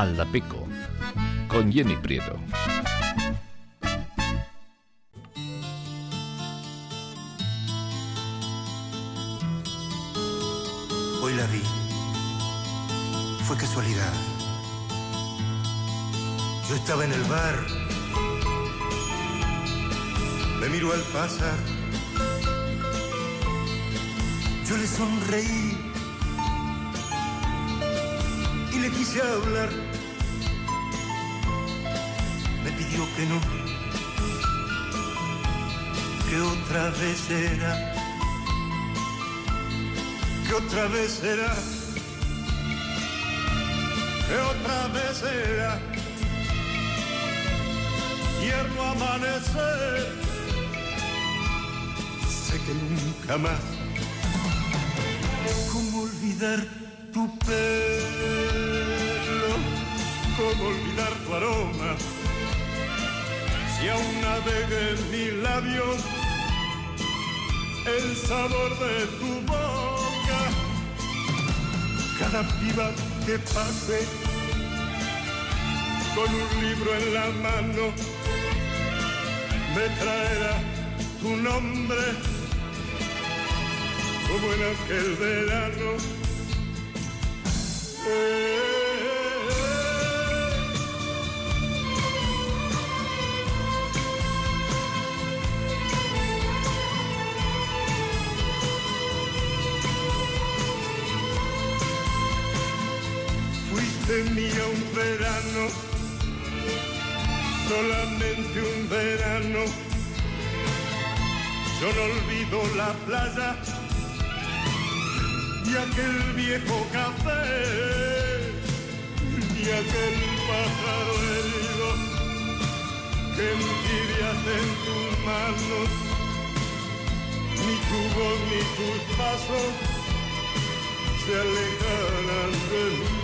Aldapeco con Jenny Prieto. Hoy la vi. Fue casualidad. Yo estaba en el bar. Me miró al pasar. Yo le sonreí y le quise hablar. Que no, que otra vez era, que otra vez era, que otra vez era. Tierno amanecer, sé que nunca más. ¿Cómo olvidar tu pelo? ¿Cómo olvidar tu aroma? Si aún navega en mi labio el sabor de tu boca, cada piba que pase con un libro en la mano me traerá tu nombre como en aquel verano. Fuiste mía un verano, solamente un verano. Yo no olvido la playa y aquel viejo café y aquel pájaro herido que envidias en tus manos ni tu voz ni tus pasos se alejarán de mí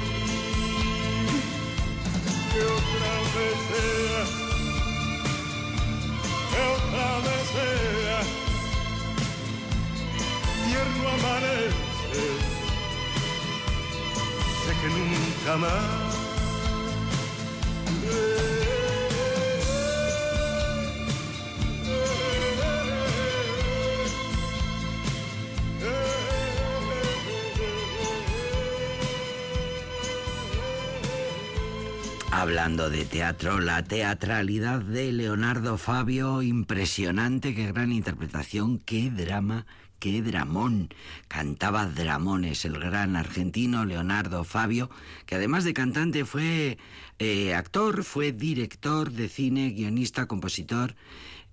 que otra vez sea que otra vez sea tierno amanece sé que nunca más. Hablando de teatro, la teatralidad de Leonardo Fabio, impresionante, qué gran interpretación, qué drama, qué dramón. Cantaba dramones el gran argentino Leonardo Fabio, que además de cantante fue eh, actor, fue director de cine, guionista, compositor.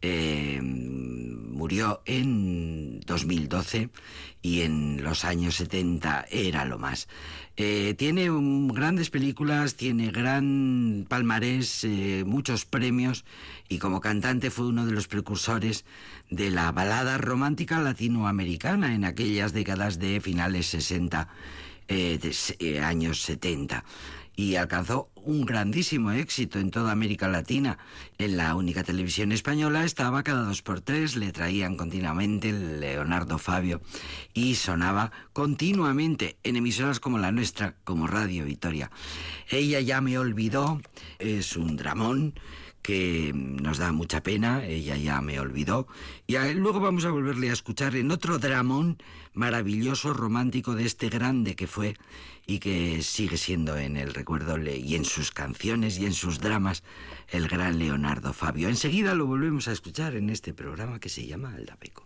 Eh, murió en 2012 y en los años 70 era lo más. Eh, tiene grandes películas, tiene gran palmarés, eh, muchos premios y como cantante fue uno de los precursores de la balada romántica latinoamericana en aquellas décadas de finales 60, eh, de, eh, años 70 y alcanzó un grandísimo éxito en toda América Latina. En la única televisión española estaba cada dos por tres, le traían continuamente Leonardo Fabio y sonaba continuamente en emisoras como la nuestra, como Radio Victoria. Ella ya me olvidó, es un dramón que nos da mucha pena, ella ya me olvidó, y luego vamos a volverle a escuchar en otro dramón maravilloso, romántico de este grande que fue y que sigue siendo en el recuerdo y en sus canciones y en sus dramas el gran Leonardo Fabio. Enseguida lo volvemos a escuchar en este programa que se llama Aldapeco.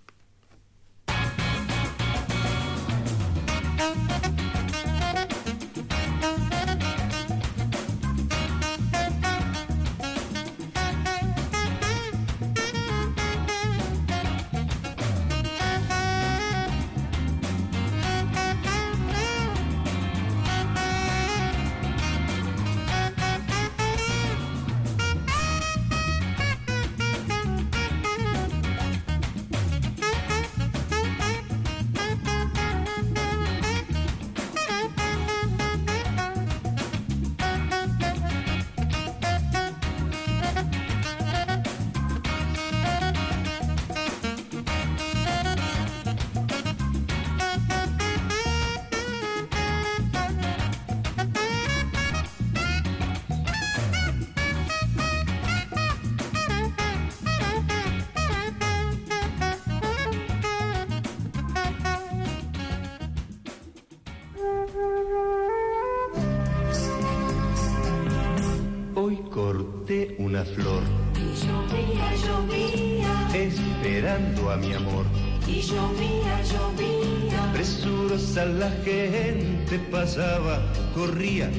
Flor. Y llovía, llovía. Esperando a mi amor. Y llovía, llovía. Presurosa la gente pasaba, corría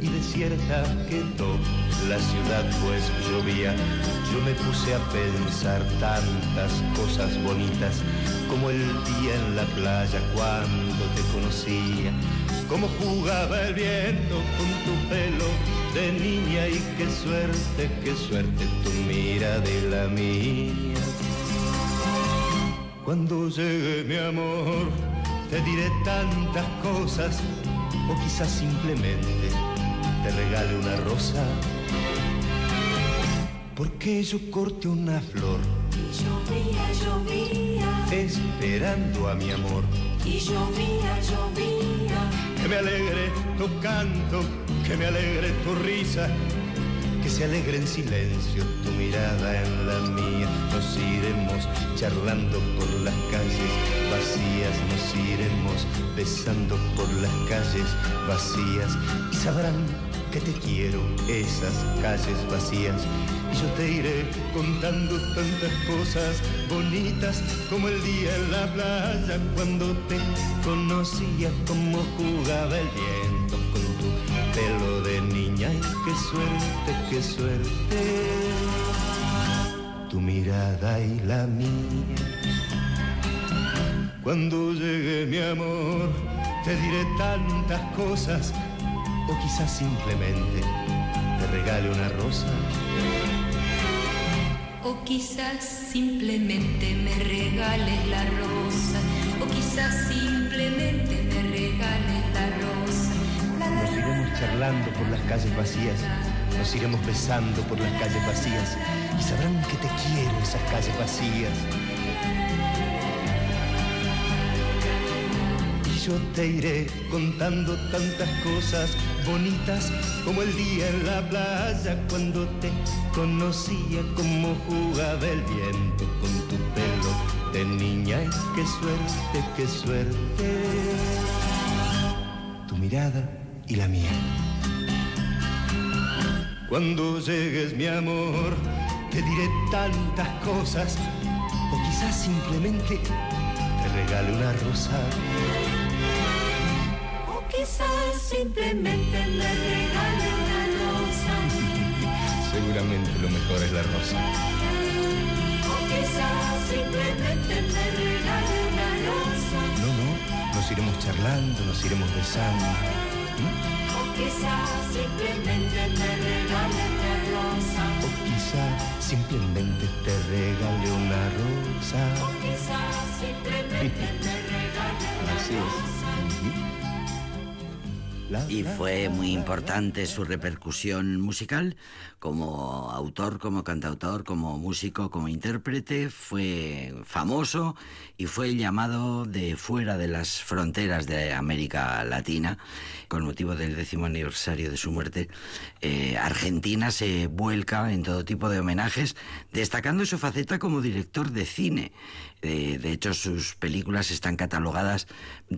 y desierta quedó la ciudad pues llovía. Yo me puse a pensar tantas cosas bonitas como el día en la playa cuando te conocía, como jugaba el viento con tu pelo de niña y qué suerte, qué suerte tu mira de la mía. Cuando llegue mi amor, te diré tantas cosas o quizás simplemente te regale una rosa. Porque yo corte una flor. Y llovía, llovía. Esperando a mi amor. Y llovía, llovía. Que me alegre tu canto, que me alegre tu risa. Que se alegre en silencio tu mirada en la mía. Nos iremos charlando por las calles vacías, nos iremos besando por las calles vacías y sabrán que te quiero esas calles vacías. Y yo te iré contando tantas cosas bonitas como el día en la playa cuando te conocía, como jugaba el viento con tu pelo de niña. Y qué suerte, qué suerte, tu mirada y la mía. Cuando llegue mi amor, te diré tantas cosas o quizás simplemente te regale una rosa. O quizás simplemente me regales la rosa. O quizás simplemente me regales la rosa. Nos iremos charlando por las calles vacías, nos iremos besando por las calles vacías y sabrán que te quiero esas calles vacías. Yo te iré contando tantas cosas bonitas como el día en la playa cuando te conocía, como jugaba el viento con tu pelo de niña. Y qué suerte, qué suerte, tu mirada y la mía. Cuando llegues mi amor, te diré tantas cosas o quizás simplemente te regale una rosa. O quizás simplemente me regale una rosa. Seguramente lo mejor es la rosa. O quizás simplemente me regale una rosa. No, no, nos iremos charlando, nos iremos besando. O quizás simplemente me regale una rosa. O quizá simplemente te regale una rosa. O quizás simplemente me regale una Así es. rosa. Y fue muy importante su repercusión musical como autor, como cantautor, como músico, como intérprete. Fue famoso y fue llamado de fuera de las fronteras de América Latina. Con motivo del décimo aniversario de su muerte, eh, Argentina se vuelca en todo tipo de homenajes, destacando su faceta como director de cine. Eh, de hecho, sus películas están catalogadas,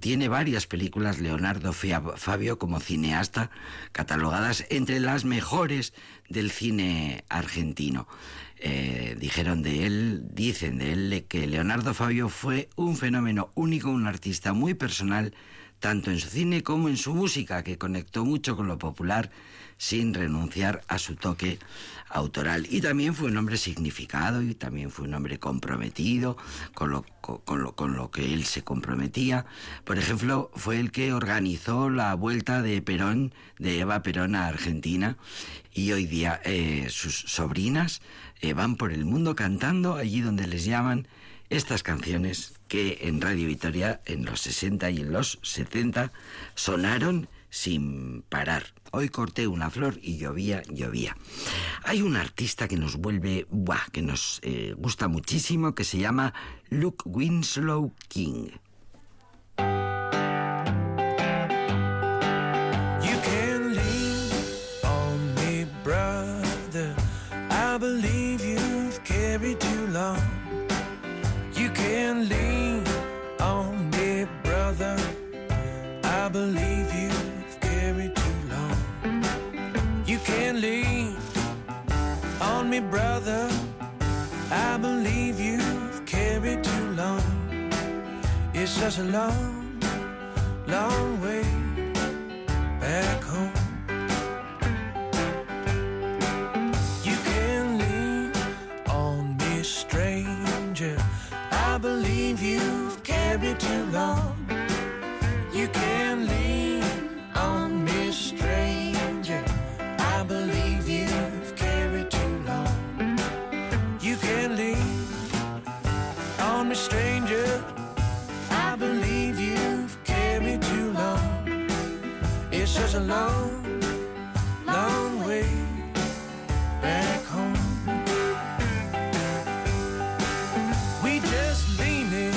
tiene varias películas Leonardo Fabio como cineasta, catalogadas entre las mejores del cine argentino. Eh, dijeron de él, dicen de él que Leonardo Fabio fue un fenómeno único, un artista muy personal, tanto en su cine como en su música, que conectó mucho con lo popular sin renunciar a su toque autoral. Y también fue un hombre significado y también fue un hombre comprometido con lo, con, lo, con lo que él se comprometía. Por ejemplo, fue el que organizó la vuelta de Perón, de Eva Perón a Argentina, y hoy día eh, sus sobrinas eh, van por el mundo cantando allí donde les llaman estas canciones que en Radio Victoria en los 60 y en los 70 sonaron sin parar. Hoy corté una flor y llovía, llovía. Hay un artista que nos vuelve, buah, que nos eh, gusta muchísimo, que se llama Luke Winslow King. Me, brother. I believe you've carried too long. It's such a long, long way back home. You can lean on me, stranger. I believe you've carried too long. You can lean long, long way back home. We just leaning,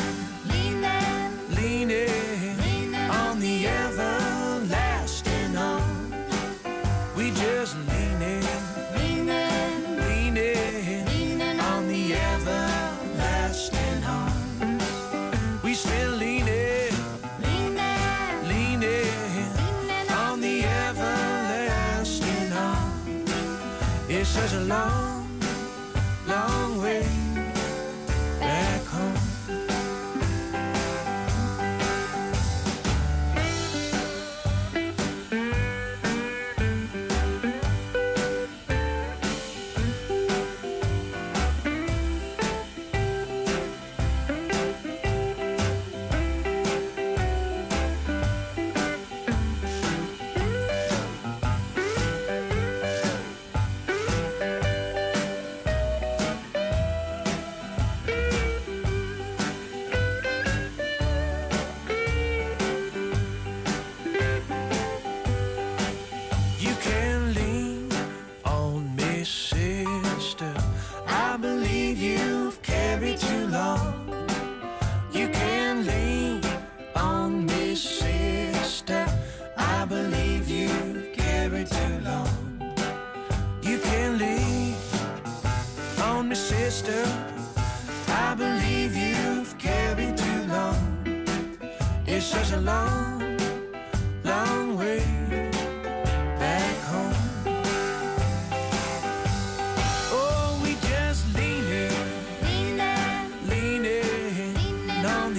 on the everlasting arm. We just alone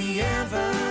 we ever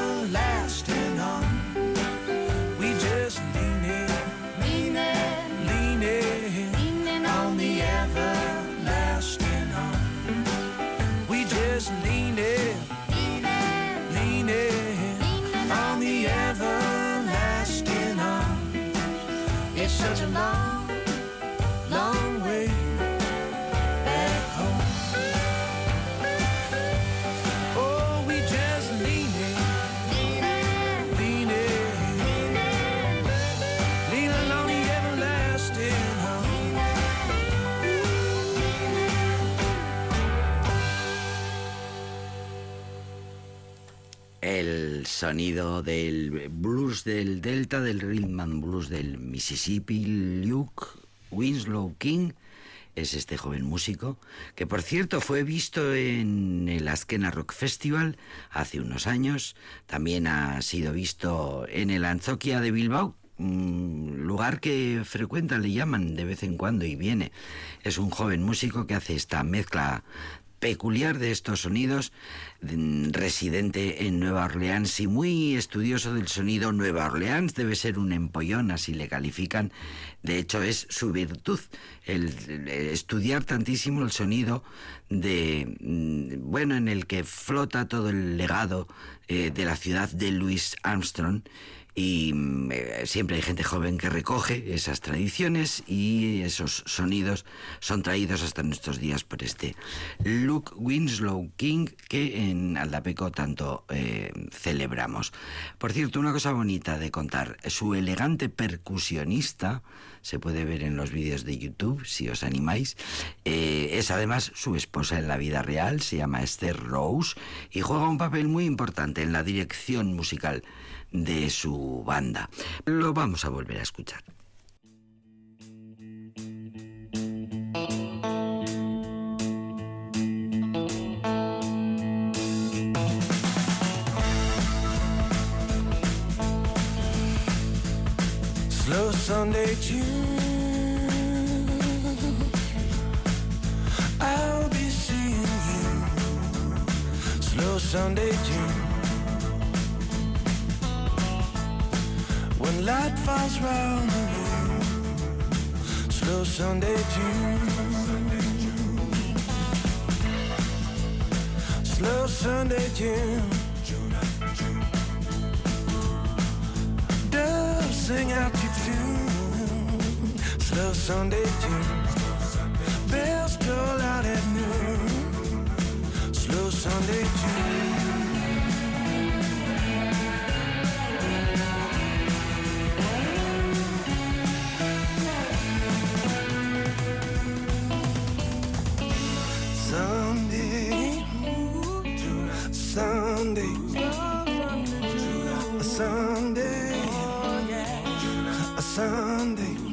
sonido del blues del Delta, del rhythm and blues del Mississippi, Luke Winslow King, es este joven músico, que por cierto fue visto en el Askena Rock Festival hace unos años, también ha sido visto en el Anzokia de Bilbao, mm, lugar que frecuenta, le llaman de vez en cuando y viene. Es un joven músico que hace esta mezcla peculiar de estos sonidos, mm, residente en Nueva Orleans y muy estudioso del sonido Nueva Orleans, debe ser un empollón, así le califican. De hecho, es su virtud, el, el estudiar tantísimo el sonido de, mm, bueno, en el que flota todo el legado eh, de la ciudad de Louis Armstrong y mm, eh, siempre hay gente joven que recoge esas tradiciones y esos sonidos son traídos hasta nuestros días por este Luke Winslow King que en Aldapeco tanto eh, celebramos. Por cierto, una cosa bonita de contar, su elegante percusionista, se puede ver en los vídeos de YouTube si os animáis, eh, es además su esposa en la vida real, se llama Esther Rose y juega un papel muy importante en la dirección musical de su banda. Lo vamos a volver a escuchar. Slow Sunday June. I'll be seeing you. Slow Sunday June. light falls round the room Slow Sunday June Slow Sunday June Doves sing out your tune. Slow Sunday June Bells call out at noon. Slow Sunday June Sunday.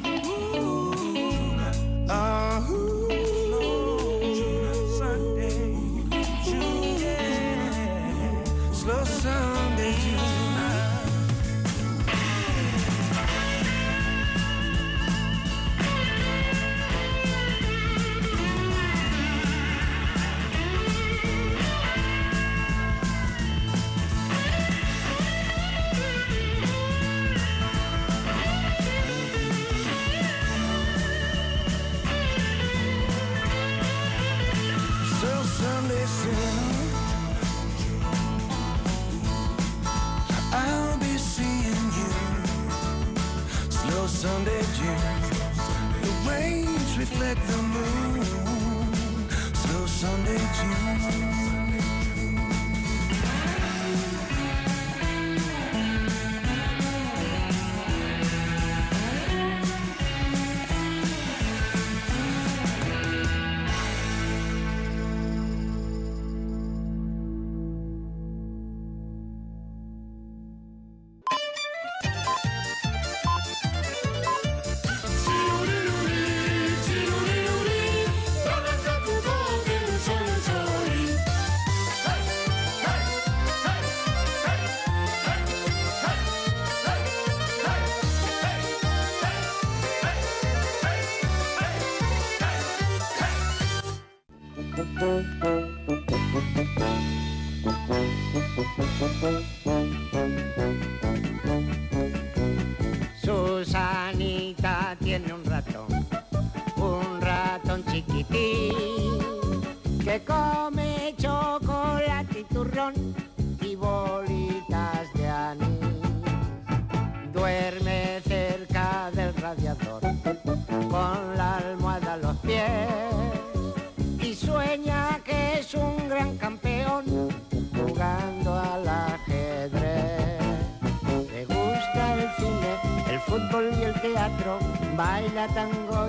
Música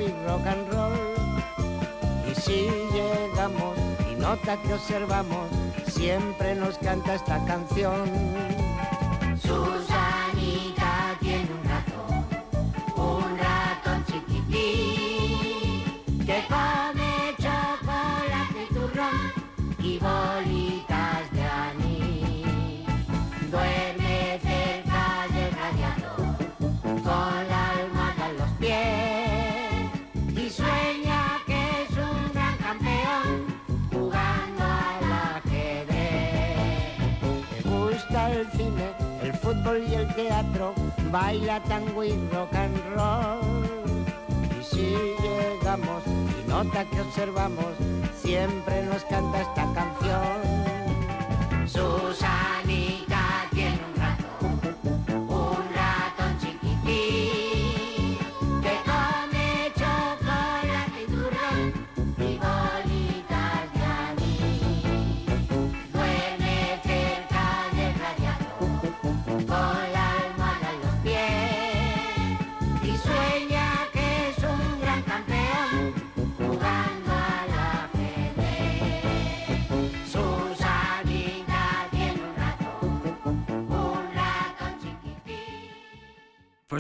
y rock and roll. Y si llegamos y nota que observamos, siempre nos canta esta canción. y el teatro, baila tango y rock and roll. Y si llegamos y nota que observamos, siempre nos canta esta canción.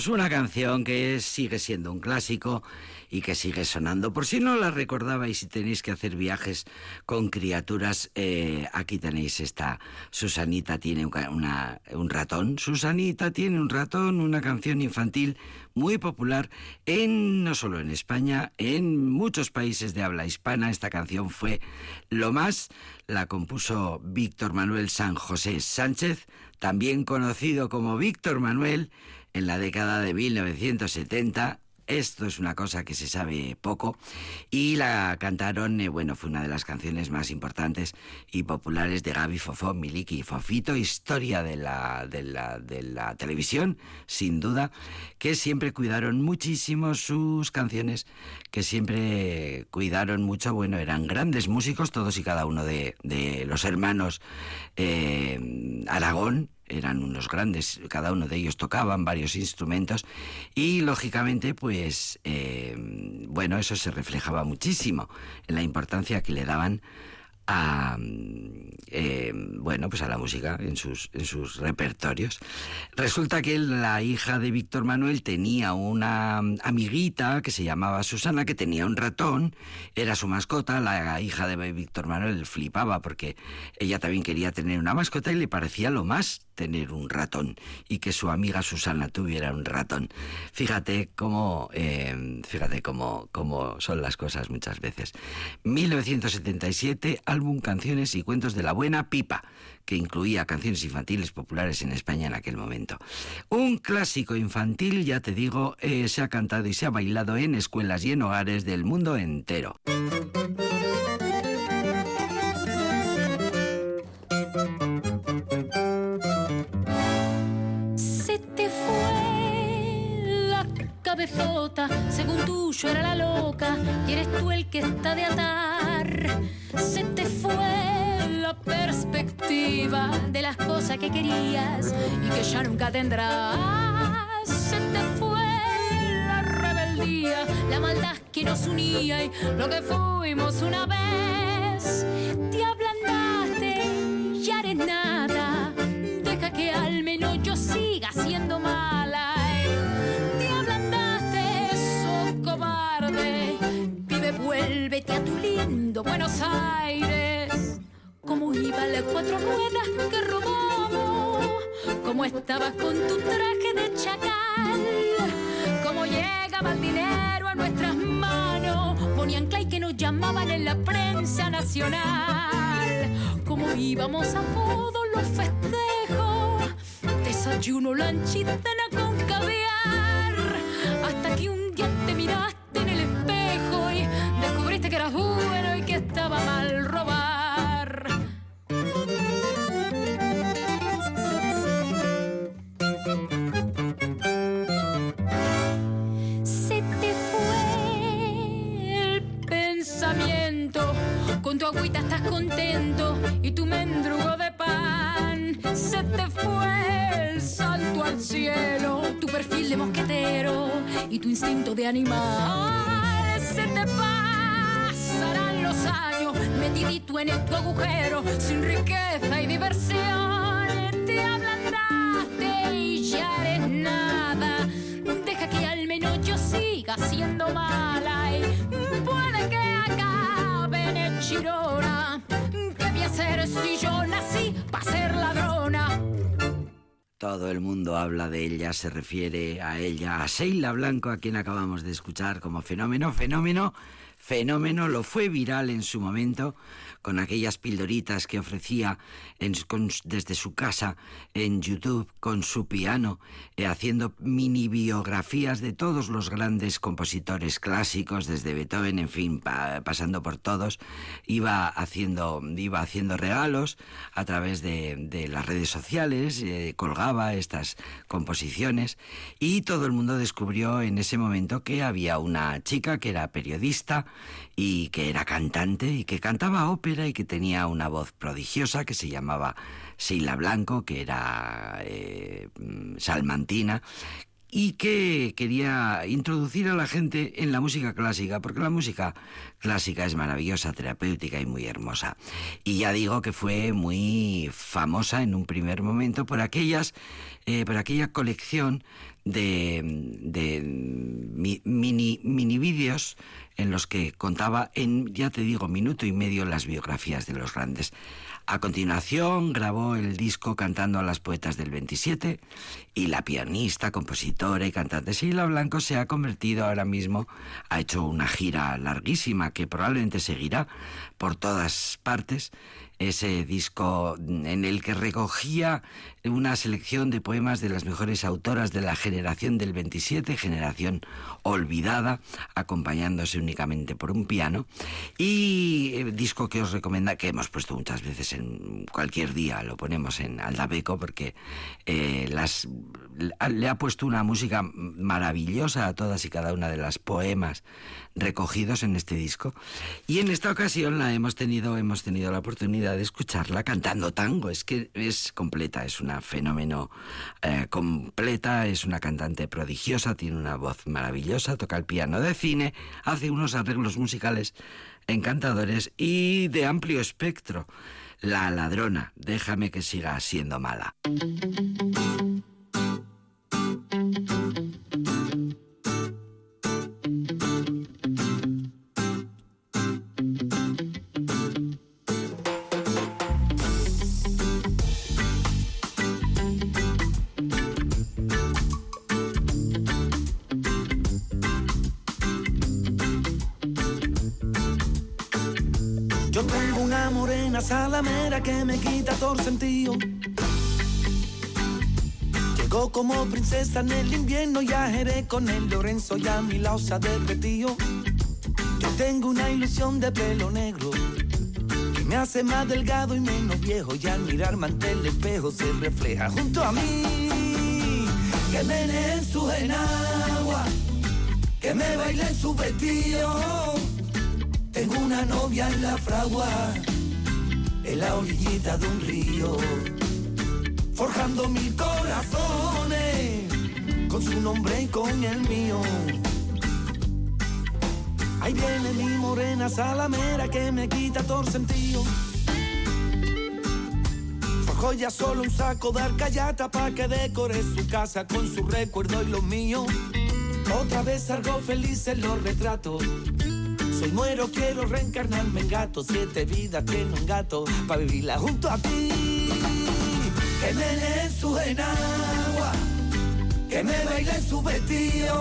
Una canción que sigue siendo un clásico y que sigue sonando. Por si no la recordabais y tenéis que hacer viajes con criaturas, eh, aquí tenéis esta. Susanita tiene un ratón. Susanita tiene un ratón, una canción infantil muy popular en no solo en España, en muchos países de habla hispana. Esta canción fue lo más. La compuso Víctor Manuel San José Sánchez, también conocido como Víctor Manuel, en la década de 1970 esto es una cosa que se sabe poco. Y la cantaron, eh, bueno, fue una de las canciones más importantes y populares de Gaby Fofó, Miliki y Fofito, historia de la, de, la, de la televisión, sin duda, que siempre cuidaron muchísimo sus canciones, que siempre cuidaron mucho, bueno, eran grandes músicos, todos y cada uno de, de los hermanos eh, Aragón, eran unos grandes, cada uno de ellos tocaban varios instrumentos y lógicamente pues eh, bueno, eso se reflejaba muchísimo en la importancia que le daban a eh, bueno pues a la música en sus en sus repertorios. Resulta que la hija de Víctor Manuel tenía una amiguita que se llamaba Susana que tenía un ratón era su mascota la hija de Víctor Manuel flipaba porque ella también quería tener una mascota y le parecía lo más tener un ratón y que su amiga Susana tuviera un ratón. Fíjate cómo, eh, fíjate cómo, cómo son las cosas muchas veces. 1977, álbum Canciones y Cuentos de la Buena Pipa, que incluía canciones infantiles populares en España en aquel momento. Un clásico infantil, ya te digo, eh, se ha cantado y se ha bailado en escuelas y en hogares del mundo entero. Tuyo era la loca, y eres tú el que está de atar. Se te fue la perspectiva de las cosas que querías y que ya nunca tendrás. Se te fue la rebeldía, la maldad que nos unía y lo que fuimos una vez. Te ablandaste, Buenos Aires. ¿Cómo iban las cuatro ruedas que robamos? ¿Cómo estabas con tu traje de chacal? ¿Cómo llegaba el dinero a nuestras manos? Ponían clay que nos llamaban en la prensa nacional. ¿Cómo íbamos a todos los festejos? Desayuno, lanchita que eras bueno y que estaba mal robar. Se te fue el pensamiento. Con tu agüita estás contento y tu mendrugo de pan. Se te fue el salto al cielo. Tu perfil de mosquetero y tu instinto de animal. Los años metidito en tu agujero sin riqueza y diversión. Te ablandaste y ya eres nada. Deja que al menos yo siga siendo mala y puede que acabe en el chirona. ¿Qué voy a hacer si yo nací para ser ladrona? Todo el mundo habla de ella, se refiere a ella, a Sheila Blanco, a quien acabamos de escuchar como fenómeno, fenómeno, fenómeno, lo fue viral en su momento con aquellas pildoritas que ofrecía desde su casa en YouTube con su piano, eh, haciendo mini biografías de todos los grandes compositores clásicos, desde Beethoven, en fin, pa- pasando por todos, iba haciendo, iba haciendo regalos a través de, de las redes sociales, eh, colgaba estas composiciones y todo el mundo descubrió en ese momento que había una chica que era periodista y que era cantante y que cantaba ópera y que tenía una voz prodigiosa que se llamaba Sheila Blanco, que era eh, mm, salmantina y que quería introducir a la gente en la música clásica, porque la música clásica es maravillosa, terapéutica y muy hermosa. Y ya digo que fue muy famosa en un primer momento por aquellas, eh, por aquella colección de, de mini, mini vídeos en los que contaba en, ya te digo, minuto y medio las biografías de los grandes. A continuación grabó el disco Cantando a las Poetas del 27 y la pianista, compositora y cantante Sheila Blanco se ha convertido ahora mismo, ha hecho una gira larguísima que probablemente seguirá por todas partes ese disco en el que recogía una selección de poemas de las mejores autoras de la generación del 27, generación olvidada, acompañándose únicamente por un piano, y eh, disco que os recomienda, que hemos puesto muchas veces en cualquier día, lo ponemos en Aldabeco, porque eh, las, le ha puesto una música maravillosa a todas y cada una de las poemas recogidos en este disco. Y en esta ocasión la hemos tenido, hemos tenido la oportunidad de escucharla cantando tango. Es que es completa, es una fenómeno eh, completa, es una cantante prodigiosa, tiene una voz maravillosa, toca el piano de cine, hace unos arreglos musicales encantadores y de amplio espectro. La ladrona, déjame que siga siendo mala. Princesa en el invierno, ya ajeré con el Lorenzo, ya mi lausa derretido. Yo tengo una ilusión de pelo negro que me hace más delgado y menos viejo. Y al mirarme ante el espejo se refleja junto a mí. Que me en su enagua, que me baile en su vestido. Tengo una novia en la fragua en la orillita de un río, forjando mil corazones con su nombre y con el mío. Ahí viene mi morena salamera que me quita todo sentido. Ya solo un saco de arcayata pa' que decore su casa con su recuerdo y los míos. Otra vez salgo feliz en los retratos soy muero, quiero reencarnarme en gato. Siete vidas tiene un gato para vivirla junto a ti. Que me lee su enagua, que me baile su vestido.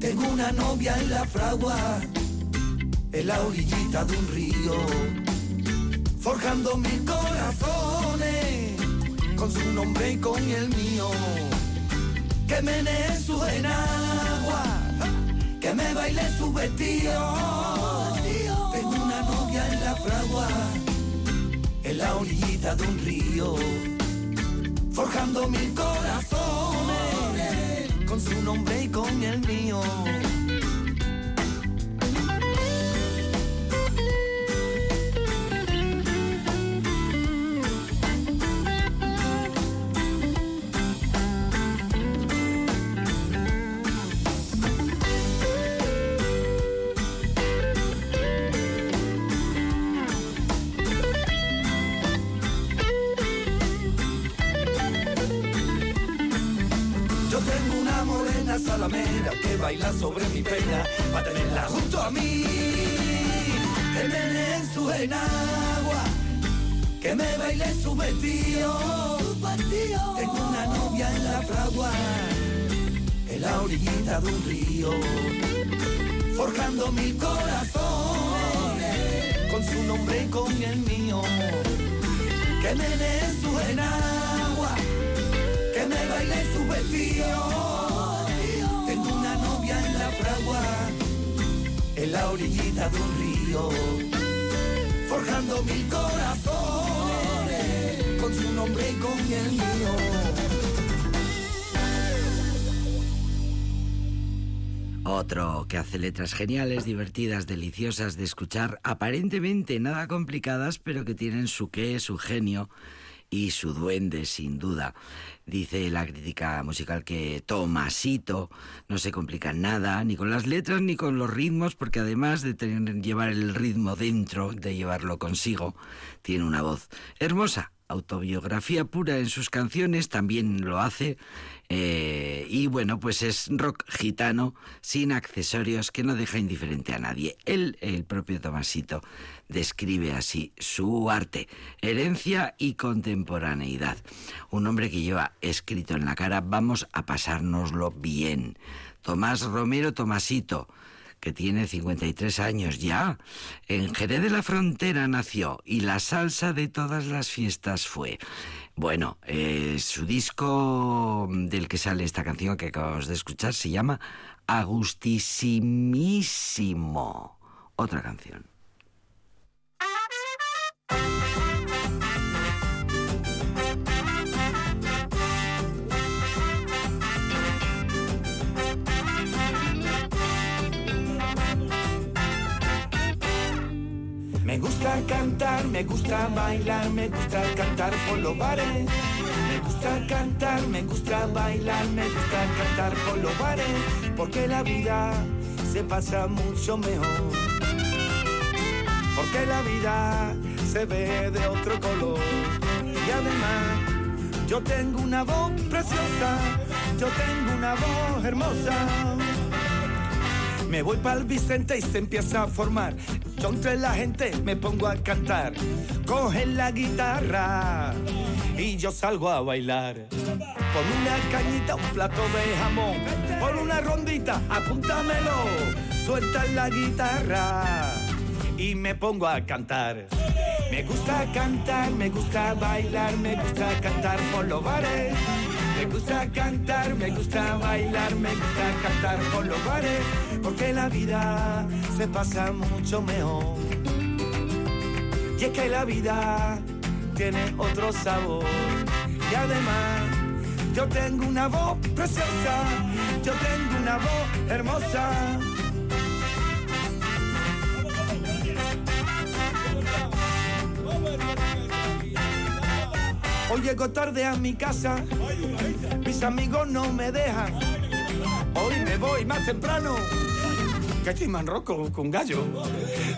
Tengo una novia en la fragua, en la orillita de un río. Forjando mil corazones, con su nombre y con el mío. Que me lee su enagua que me baile su vestido. Tengo una novia en la fragua, en la orillita de un río, forjando mil corazones, con su nombre y con el mío. De un río, forjando mil corazones, con su nombre y con el mío. Que me en su enagua, que me baile su vestido fragua en la orillita de un río, forjando mil corazones con su nombre y con el mío. Otro que hace letras geniales, divertidas, deliciosas de escuchar, aparentemente nada complicadas, pero que tienen su qué, su genio y su duende, sin duda. Dice la crítica musical que Tomasito no se complica nada, ni con las letras ni con los ritmos, porque además de tener, llevar el ritmo dentro, de llevarlo consigo, tiene una voz hermosa, autobiografía pura en sus canciones, también lo hace. Eh, y bueno, pues es rock gitano, sin accesorios, que no deja indiferente a nadie. Él, el propio Tomasito, describe así su arte, herencia y contemporaneidad. Un hombre que lleva escrito en la cara, vamos a pasárnoslo bien. Tomás Romero Tomasito que tiene 53 años ya. En Jerez de la Frontera nació y la salsa de todas las fiestas fue. Bueno, eh, su disco del que sale esta canción que acabamos de escuchar se llama Agustisimísimo. Otra canción. Gusta cantar, me gusta bailar, me gusta cantar por los bares. Me gusta cantar, me gusta bailar, me gusta cantar por los bares. Porque la vida se pasa mucho mejor. Porque la vida se ve de otro color. Y además, yo tengo una voz preciosa, yo tengo una voz hermosa. Me voy para el Vicente y se empieza a formar. Yo entre la gente me pongo a cantar. Cogen la guitarra y yo salgo a bailar. Por una cañita, un plato de jamón. Por una rondita, apúntamelo. Suelta la guitarra y me pongo a cantar. Me gusta cantar, me gusta bailar, me gusta cantar por los bares. Me gusta cantar, me gusta bailar, me gusta cantar por los bares, porque la vida se pasa mucho mejor. Y es que la vida tiene otro sabor. Y además, yo tengo una voz preciosa, yo tengo una voz hermosa. Hoy llego tarde a mi casa, mis amigos no me dejan. Hoy me voy más temprano, que estoy manroco con gallo.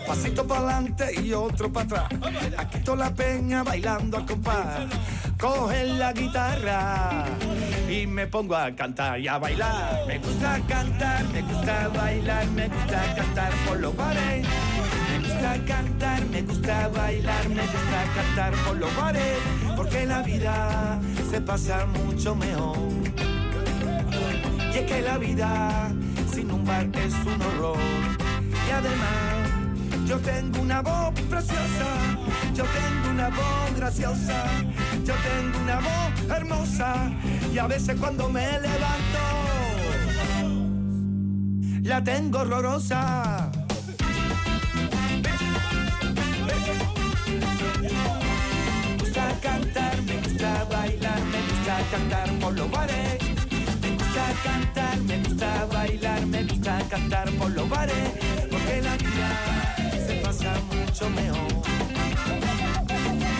Pasito para adelante y otro para atrás. Aquí toda la peña bailando al compás. Cogen la guitarra y me pongo a cantar y a bailar. Me gusta cantar, me gusta bailar, me gusta cantar por los bares. Me gusta cantar, me gusta bailar, me gusta cantar por los bares, porque la vida se pasa mucho mejor. Y es que la vida sin un bar es un horror. Y además, yo tengo una voz preciosa, yo tengo una voz graciosa, yo tengo una voz hermosa. Y a veces cuando me levanto, la tengo horrorosa. Me gusta cantar, me gusta bailar, me gusta cantar por los bares. Cantar, me gusta bailar, me gusta cantar por los bares. Porque la vida se pasa mucho mejor.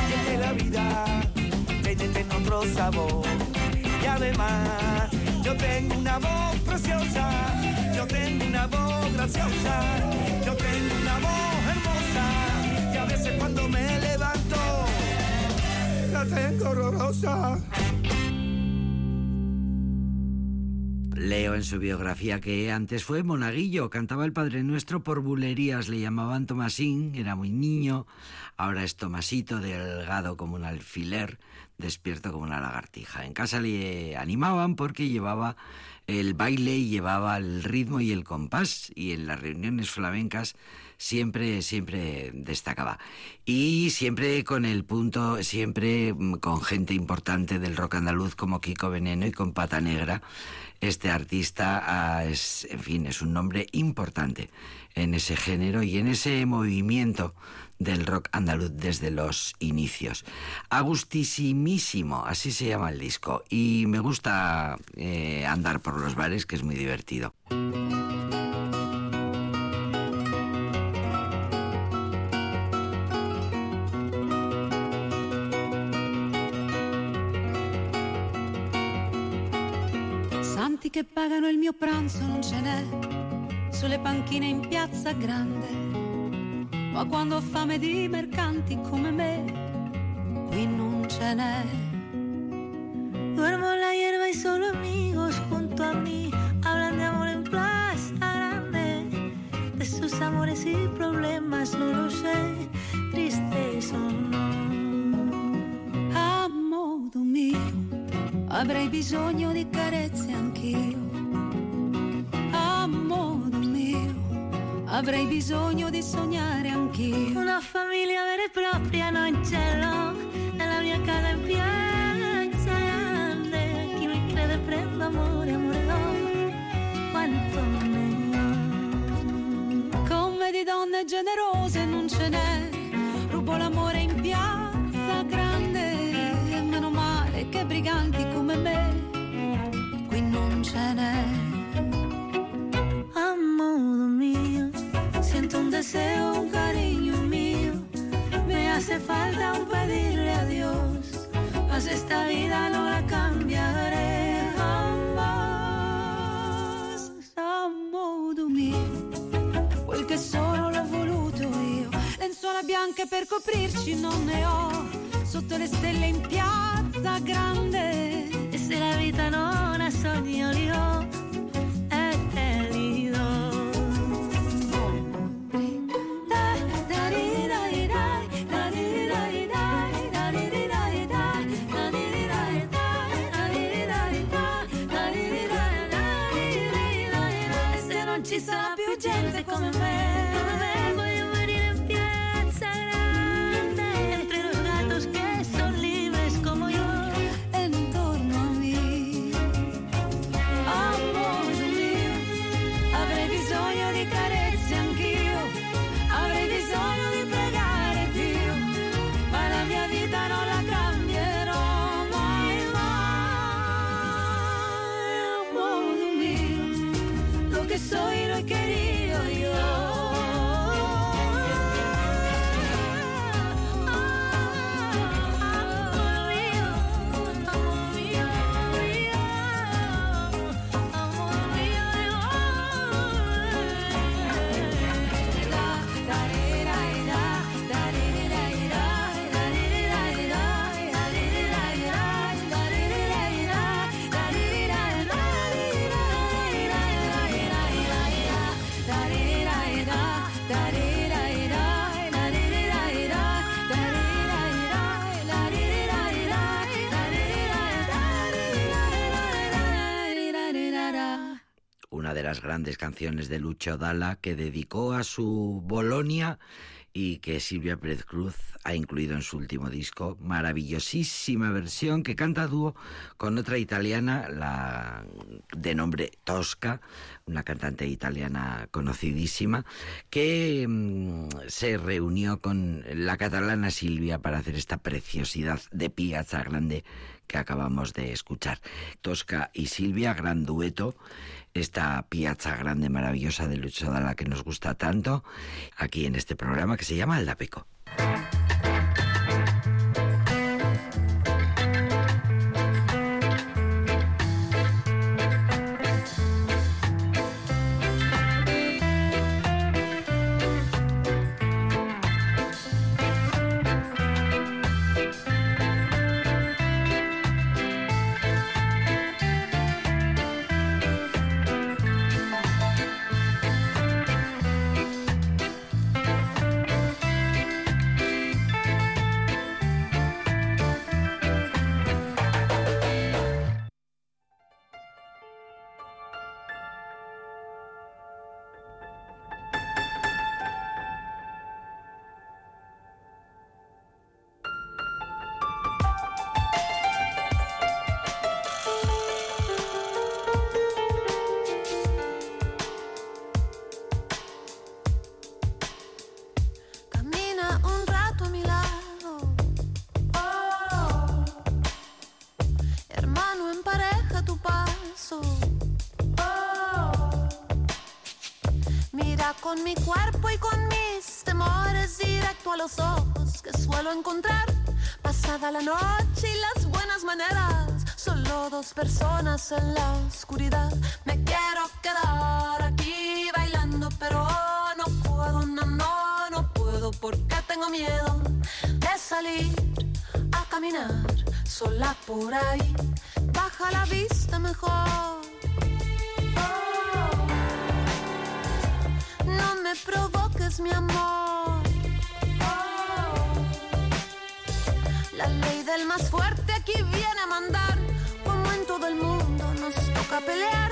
Y es que la vida tiene otro sabor. Y además, yo tengo una voz preciosa, yo tengo una voz graciosa, yo tengo una voz hermosa. Y a veces cuando me levanto, la tengo horrorosa. Leo en su biografía que antes fue monaguillo, cantaba el Padre Nuestro por bulerías, le llamaban Tomasín, era muy niño, ahora es Tomasito, delgado como un alfiler, despierto como una lagartija. En casa le animaban porque llevaba el baile y llevaba el ritmo y el compás y en las reuniones flamencas siempre, siempre destacaba. Y siempre con el punto, siempre mm, con gente importante del rock andaluz como Kiko Veneno y con Pata Negra. Este artista ah, es, en fin, es un nombre importante en ese género y en ese movimiento del rock andaluz desde los inicios. Agustisimísimo, así se llama el disco. Y me gusta eh, andar por los bares, que es muy divertido. Che pagano il mio pranzo non ce n'è sulle panchine in piazza grande. Ma quando ho fame di mercanti come me, qui non ce n'è. Duermo la hierba y solo amigos junto a mí hablan de amor en plaza grande. De sus amores y problemas no lo sé, tristes o no. Avrei bisogno di carezze anch'io. A modo mio, avrei bisogno di sognare anch'io. Una famiglia vera e propria non ce l'ho nella mia casa in piazza grande. Chi mi crede prendo amore, amore do, quanto ne ho. Come di donne generose non ce n'è, rubo l'amore in piazza grande. Meno male che briganti come non ce n'è. A modo mío, siento un deseo, un cariño mío. Me hace falta un pedirle a Dios, mas esta vida no la cambiaré jamás. A modo mio, quel che sono l'ho voluto io. Lenzuola bianche per coprirci non ne ho, sotto le stelle in piazza grande. E se la vita non ha sogni li ho, e te li do. Se non ci sarà più gente come me, las grandes canciones de Lucho Dalla que dedicó a su Bolonia y que Silvia Pérez Cruz ha incluido en su último disco. Maravillosísima versión que canta dúo con otra italiana, la de nombre Tosca, una cantante italiana conocidísima, que mm, se reunió con la catalana Silvia para hacer esta preciosidad de Piazza Grande que acabamos de escuchar. Tosca y Silvia, gran dueto, esta Piazza Grande maravillosa de Lucho Dalla que nos gusta tanto, aquí en este programa que se llama El con mi cuerpo y con mis temores directo a los ojos que suelo encontrar. Pasada la noche y las buenas maneras, solo dos personas en la oscuridad. quedar aquí bailando, pero no puedo, no, no, no puedo porque tengo miedo de salir a caminar sola por ahí. Baja la vista mejor. Mi amor. Oh, la ley del más fuerte aquí viene a mandar. Como en todo el mundo nos toca pelear.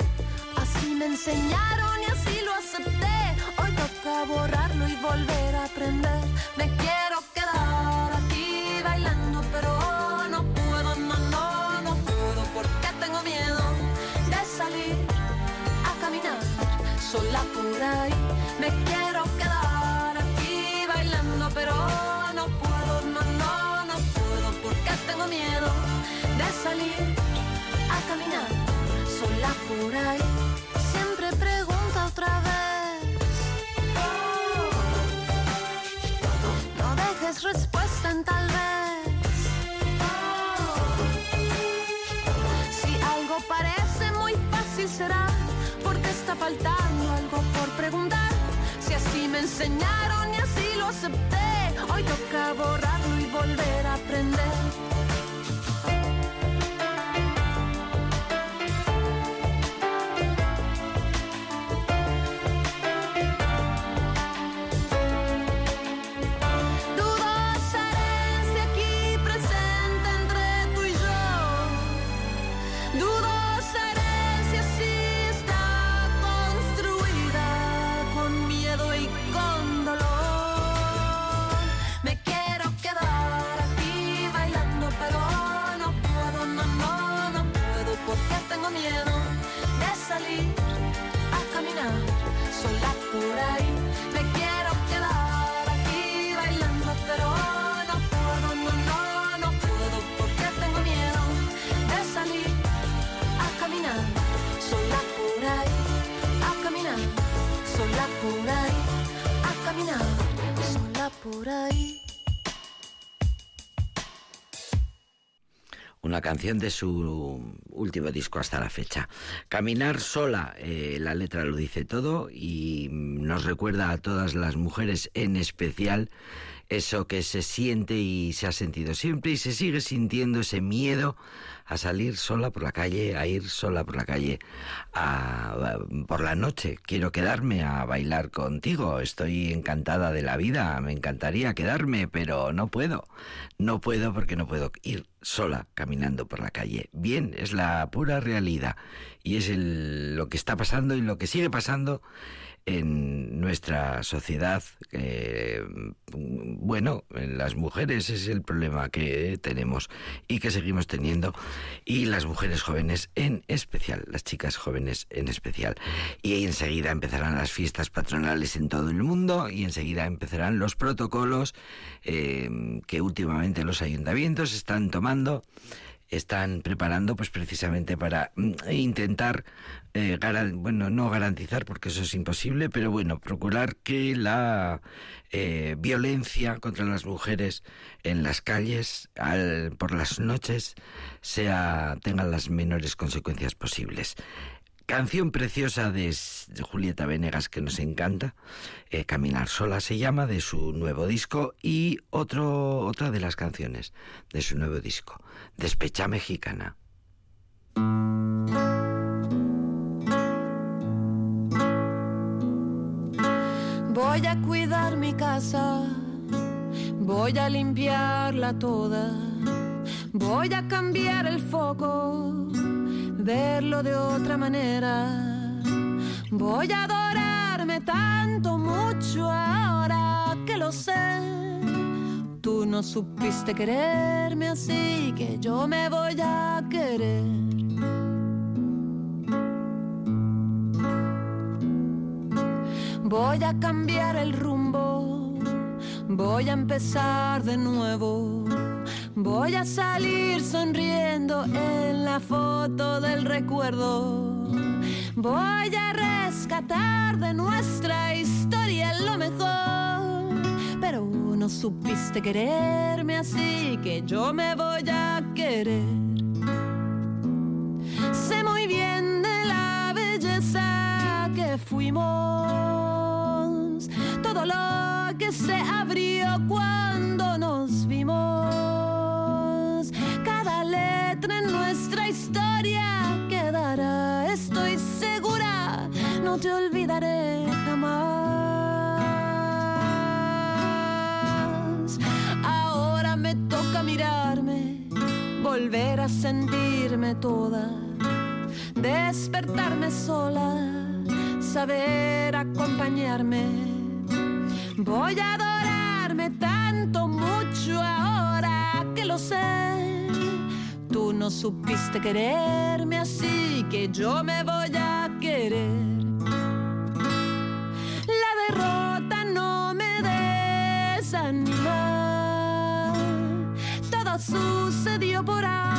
Así me enseñaron y así lo acepté. Hoy toca borrarlo y volver a aprender. Me quiero quedar aquí bailando, pero no puedo, no, no, no puedo porque tengo miedo de salir a caminar sola por ahí. Me quiero pero no puedo, no, no, no puedo porque tengo miedo de salir a caminar sola por ahí. Siempre pregunta otra vez. No dejes respuesta en tal vez. Si algo parece muy fácil será porque está faltando algo por preguntar. Enseñaron y así lo acepté, hoy toca borrarlo y volver a aprender. Una canción de su último disco hasta la fecha. Caminar sola, eh, la letra lo dice todo y nos recuerda a todas las mujeres en especial eso que se siente y se ha sentido siempre y se sigue sintiendo ese miedo a salir sola por la calle, a ir sola por la calle a- por la noche. Quiero quedarme a bailar contigo. Estoy encantada de la vida. Me encantaría quedarme, pero no puedo. No puedo porque no puedo ir sola caminando por la calle. Bien, es la pura realidad y es el- lo que está pasando y lo que sigue pasando en nuestra sociedad. eh, bueno, en las mujeres es el problema que tenemos y que seguimos teniendo y las mujeres jóvenes en especial, las chicas jóvenes en especial. Y ahí enseguida empezarán las fiestas patronales en todo el mundo y enseguida empezarán los protocolos eh, que últimamente los ayuntamientos están tomando están preparando pues precisamente para mm, intentar eh, bueno no garantizar porque eso es imposible pero bueno procurar que la eh, violencia contra las mujeres en las calles al- por las noches sea tenga las menores consecuencias posibles Canción preciosa de Julieta Venegas que nos encanta, eh, Caminar sola se llama, de su nuevo disco, y otro, otra de las canciones de su nuevo disco, Despecha Mexicana. Voy a cuidar mi casa, voy a limpiarla toda, voy a cambiar el foco, verlo de otra manera. Voy a adorarme tanto, mucho ahora que lo sé. Tú no supiste quererme así que yo me voy a querer. Voy a cambiar el rumbo, voy a empezar de nuevo. Voy a salir sonriendo en la foto del recuerdo. Voy a rescatar de nuestra historia lo mejor. Pero no supiste quererme así que yo me voy a querer. Sé muy bien de la belleza fuimos, que se abrió cuando nos vimos. Cada letra en nuestra historia quedará, estoy segura, no te olvidaré jamás. Ahora me toca mirarme, volver a sentirme toda despertarme sola, saber acompañarme. Voy a adorarme tanto, mucho ahora que lo sé. Tú no supiste quererme así que yo me voy a querer. La derrota no me desanima. Todo sucedió por algo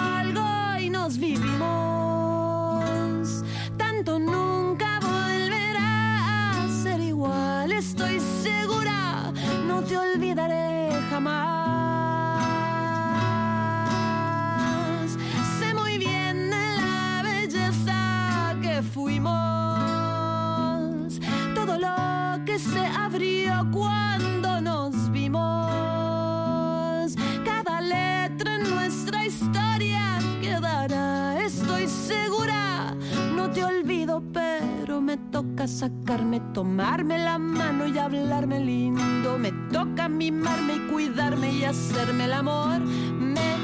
tomarme la mano y hablarme lindo. Me toca mimarme y cuidarme y hacerme el amor. Me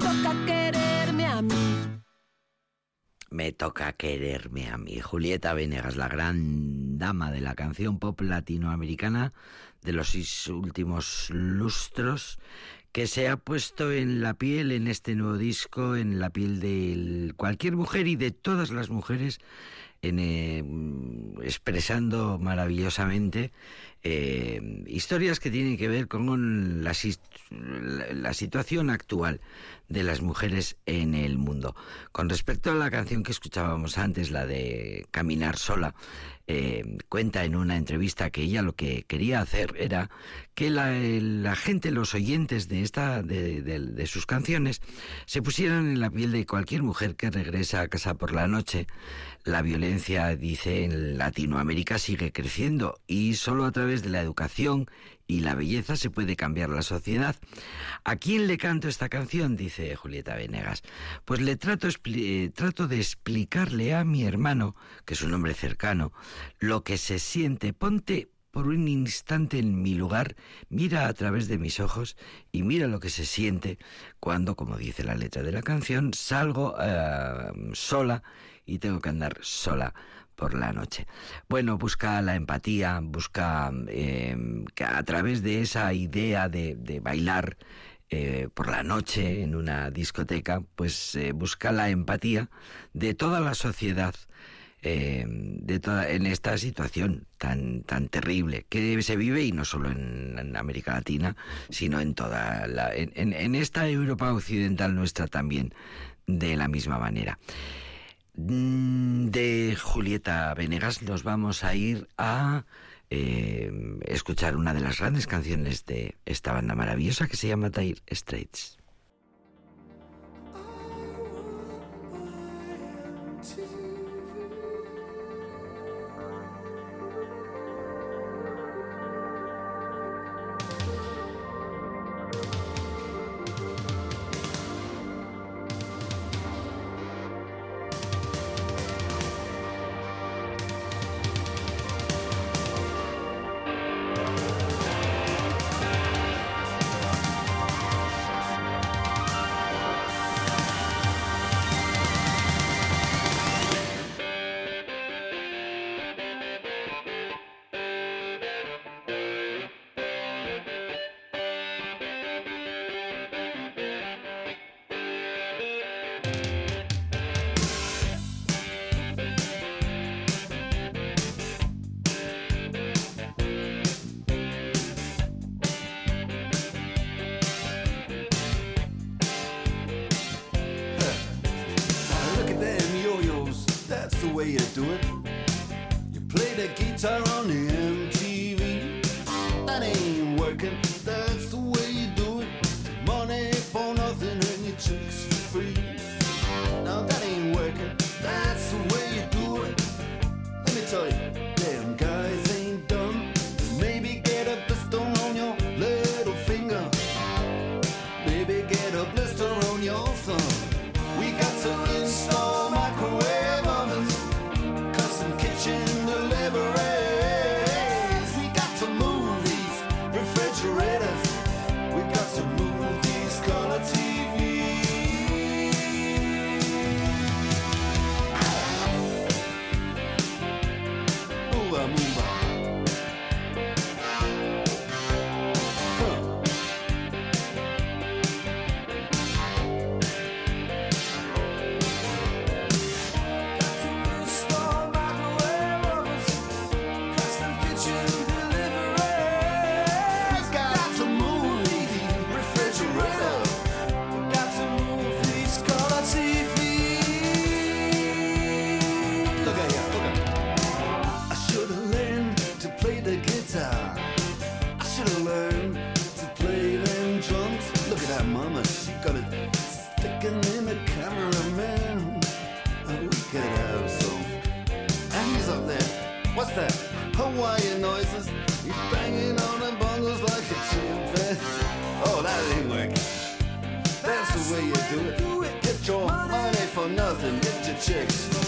toca quererme a mí. Me toca quererme a mí. Julieta Venegas, la gran dama de la canción pop latinoamericana de los seis últimos lustros, que se ha puesto en la piel en este nuevo disco, en la piel de cualquier mujer y de todas las mujeres, eh, expresando maravillosamente eh, historias que tienen que ver con la, la- situación actual de las mujeres en el mundo. Con respecto a la canción que escuchábamos antes, la de Caminar sola, eh, cuenta en una entrevista que ella lo que quería hacer era que la, gente, los oyentes de, esta, de- de sus canciones, se pusieran en la piel de cualquier mujer que regresa a casa por la noche. La violencia, dice, en Latinoamérica sigue creciendo y solo a través de la educación y la belleza se puede cambiar la sociedad. ¿A quién le canto esta canción? dice Julieta Venegas. Pues le trato, eh, trato de explicarle a mi hermano, que es un hombre cercano, lo que se siente. Ponte por un instante en mi lugar, mira a través de mis ojos y mira lo que se siente cuando, como dice la letra de la canción, salgo eh, sola y tengo que andar sola por la noche. Bueno, busca la empatía, busca que a través de esa idea de, bailar eh, por la noche en una discoteca, pues eh, busca la empatía de toda la sociedad eh, de toda, en esta situación tan, tan terrible que se vive y no solo en, América Latina, sino en toda la, en- en esta Europa occidental nuestra también, de la misma manera. De Julieta Venegas nos vamos a ir a eh, escuchar una de las grandes canciones de esta banda maravillosa que se llama Dire Straits. Noises. He's banging on the bongos like a chimpanzee. Oh, that ain't working. That's the way you do it. Get your money for nothing, get your chicks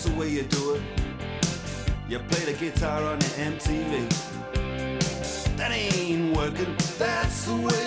That's the way you do it. You play the guitar on your MTV. That ain't working. That's the way